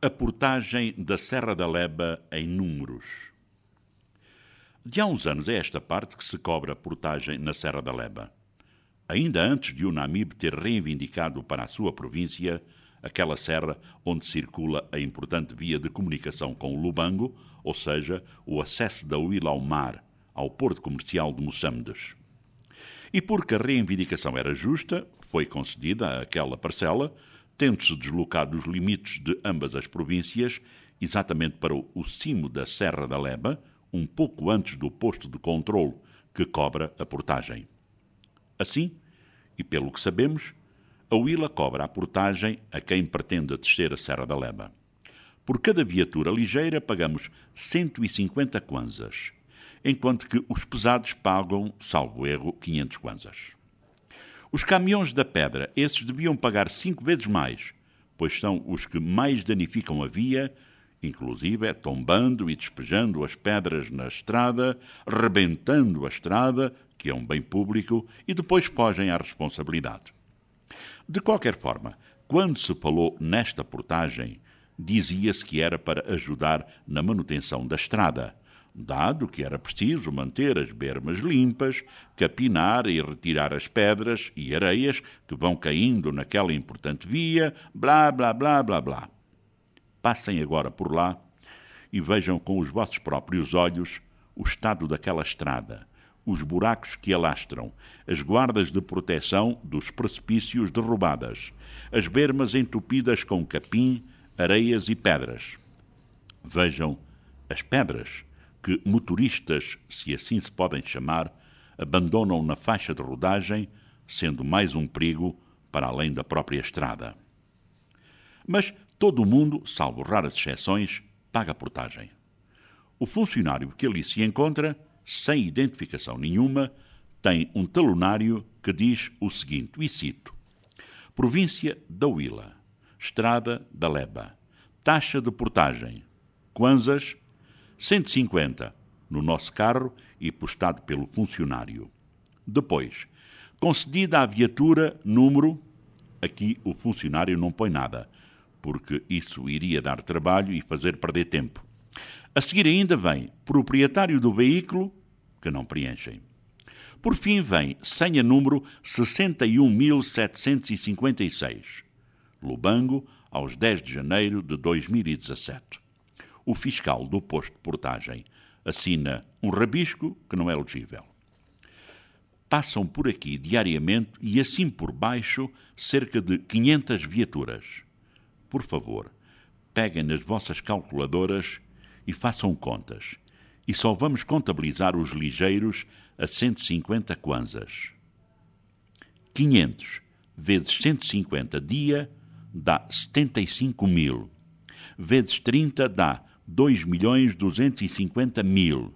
A portagem da Serra da Leba em números. De há uns anos é esta parte que se cobra a portagem na Serra da Leba. Ainda antes de o Namib ter reivindicado para a sua província aquela serra onde circula a importante via de comunicação com o Lubango, ou seja, o acesso da Huila ao mar, ao porto comercial de Moçambique. E porque a reivindicação era justa, foi concedida àquela parcela tendo-se deslocado os limites de ambas as províncias, exatamente para o cimo da Serra da Leba, um pouco antes do posto de controle que cobra a portagem. Assim, e pelo que sabemos, a Huila cobra a portagem a quem pretende descer a Serra da Leba. Por cada viatura ligeira pagamos 150 kwanzas, enquanto que os pesados pagam, salvo erro, 500 kwanzas. Os caminhões da pedra, esses deviam pagar cinco vezes mais, pois são os que mais danificam a via, inclusive é tombando e despejando as pedras na estrada, rebentando a estrada, que é um bem público, e depois fogem à responsabilidade. De qualquer forma, quando se falou nesta portagem, dizia-se que era para ajudar na manutenção da estrada, dado que era preciso manter as bermas limpas, capinar e retirar as pedras e areias que vão caindo naquela importante via, blá, blá, blá, blá, blá. Passem agora por lá e vejam com os vossos próprios olhos o estado daquela estrada, os buracos que alastram, as guardas de proteção dos precipícios derrubadas, as bermas entupidas com capim, areias e pedras. Vejam as pedras que motoristas, se assim se podem chamar, abandonam na faixa de rodagem, sendo mais um perigo para além da própria estrada. Mas todo o mundo, salvo raras exceções, paga portagem. O funcionário que ali se encontra, sem identificação nenhuma, tem um talonário que diz o seguinte, e cito: Província da Huila, Estrada da Leba, taxa de portagem, Kwanzas, 150 no nosso carro e postado pelo funcionário. Depois, concedida a viatura número. Aqui o funcionário não põe nada, porque isso iria dar trabalho e fazer perder tempo. A seguir ainda vem proprietário do veículo, que não preenchem. Por fim vem senha número 61.756, Lubango, aos 10 de janeiro de 2017 o fiscal do posto de portagem assina um rabisco que não é legível. Passam por aqui diariamente e assim por baixo cerca de 500 viaturas. Por favor, peguem nas vossas calculadoras e façam contas. E só vamos contabilizar os ligeiros a 150 kwanzas. 500 vezes 150 dia dá 75 mil. Vezes 30 dá 2 milhões 250 mil,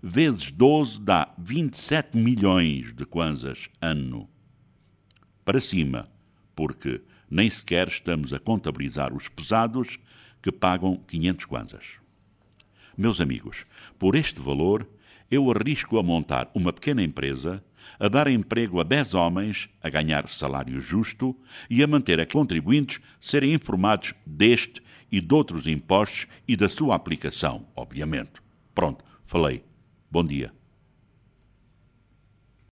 vezes 12 dá 27 milhões de kwanzas ano. Para cima, porque nem sequer estamos a contabilizar os pesados que pagam 500 kwanzas. Meus amigos, por este valor, eu arrisco a montar uma pequena empresa, a dar emprego a 10 homens, a ganhar salário justo e a manter a contribuintes serem informados deste e de outros impostos e da sua aplicação, obviamente. Pronto, falei. Bom dia.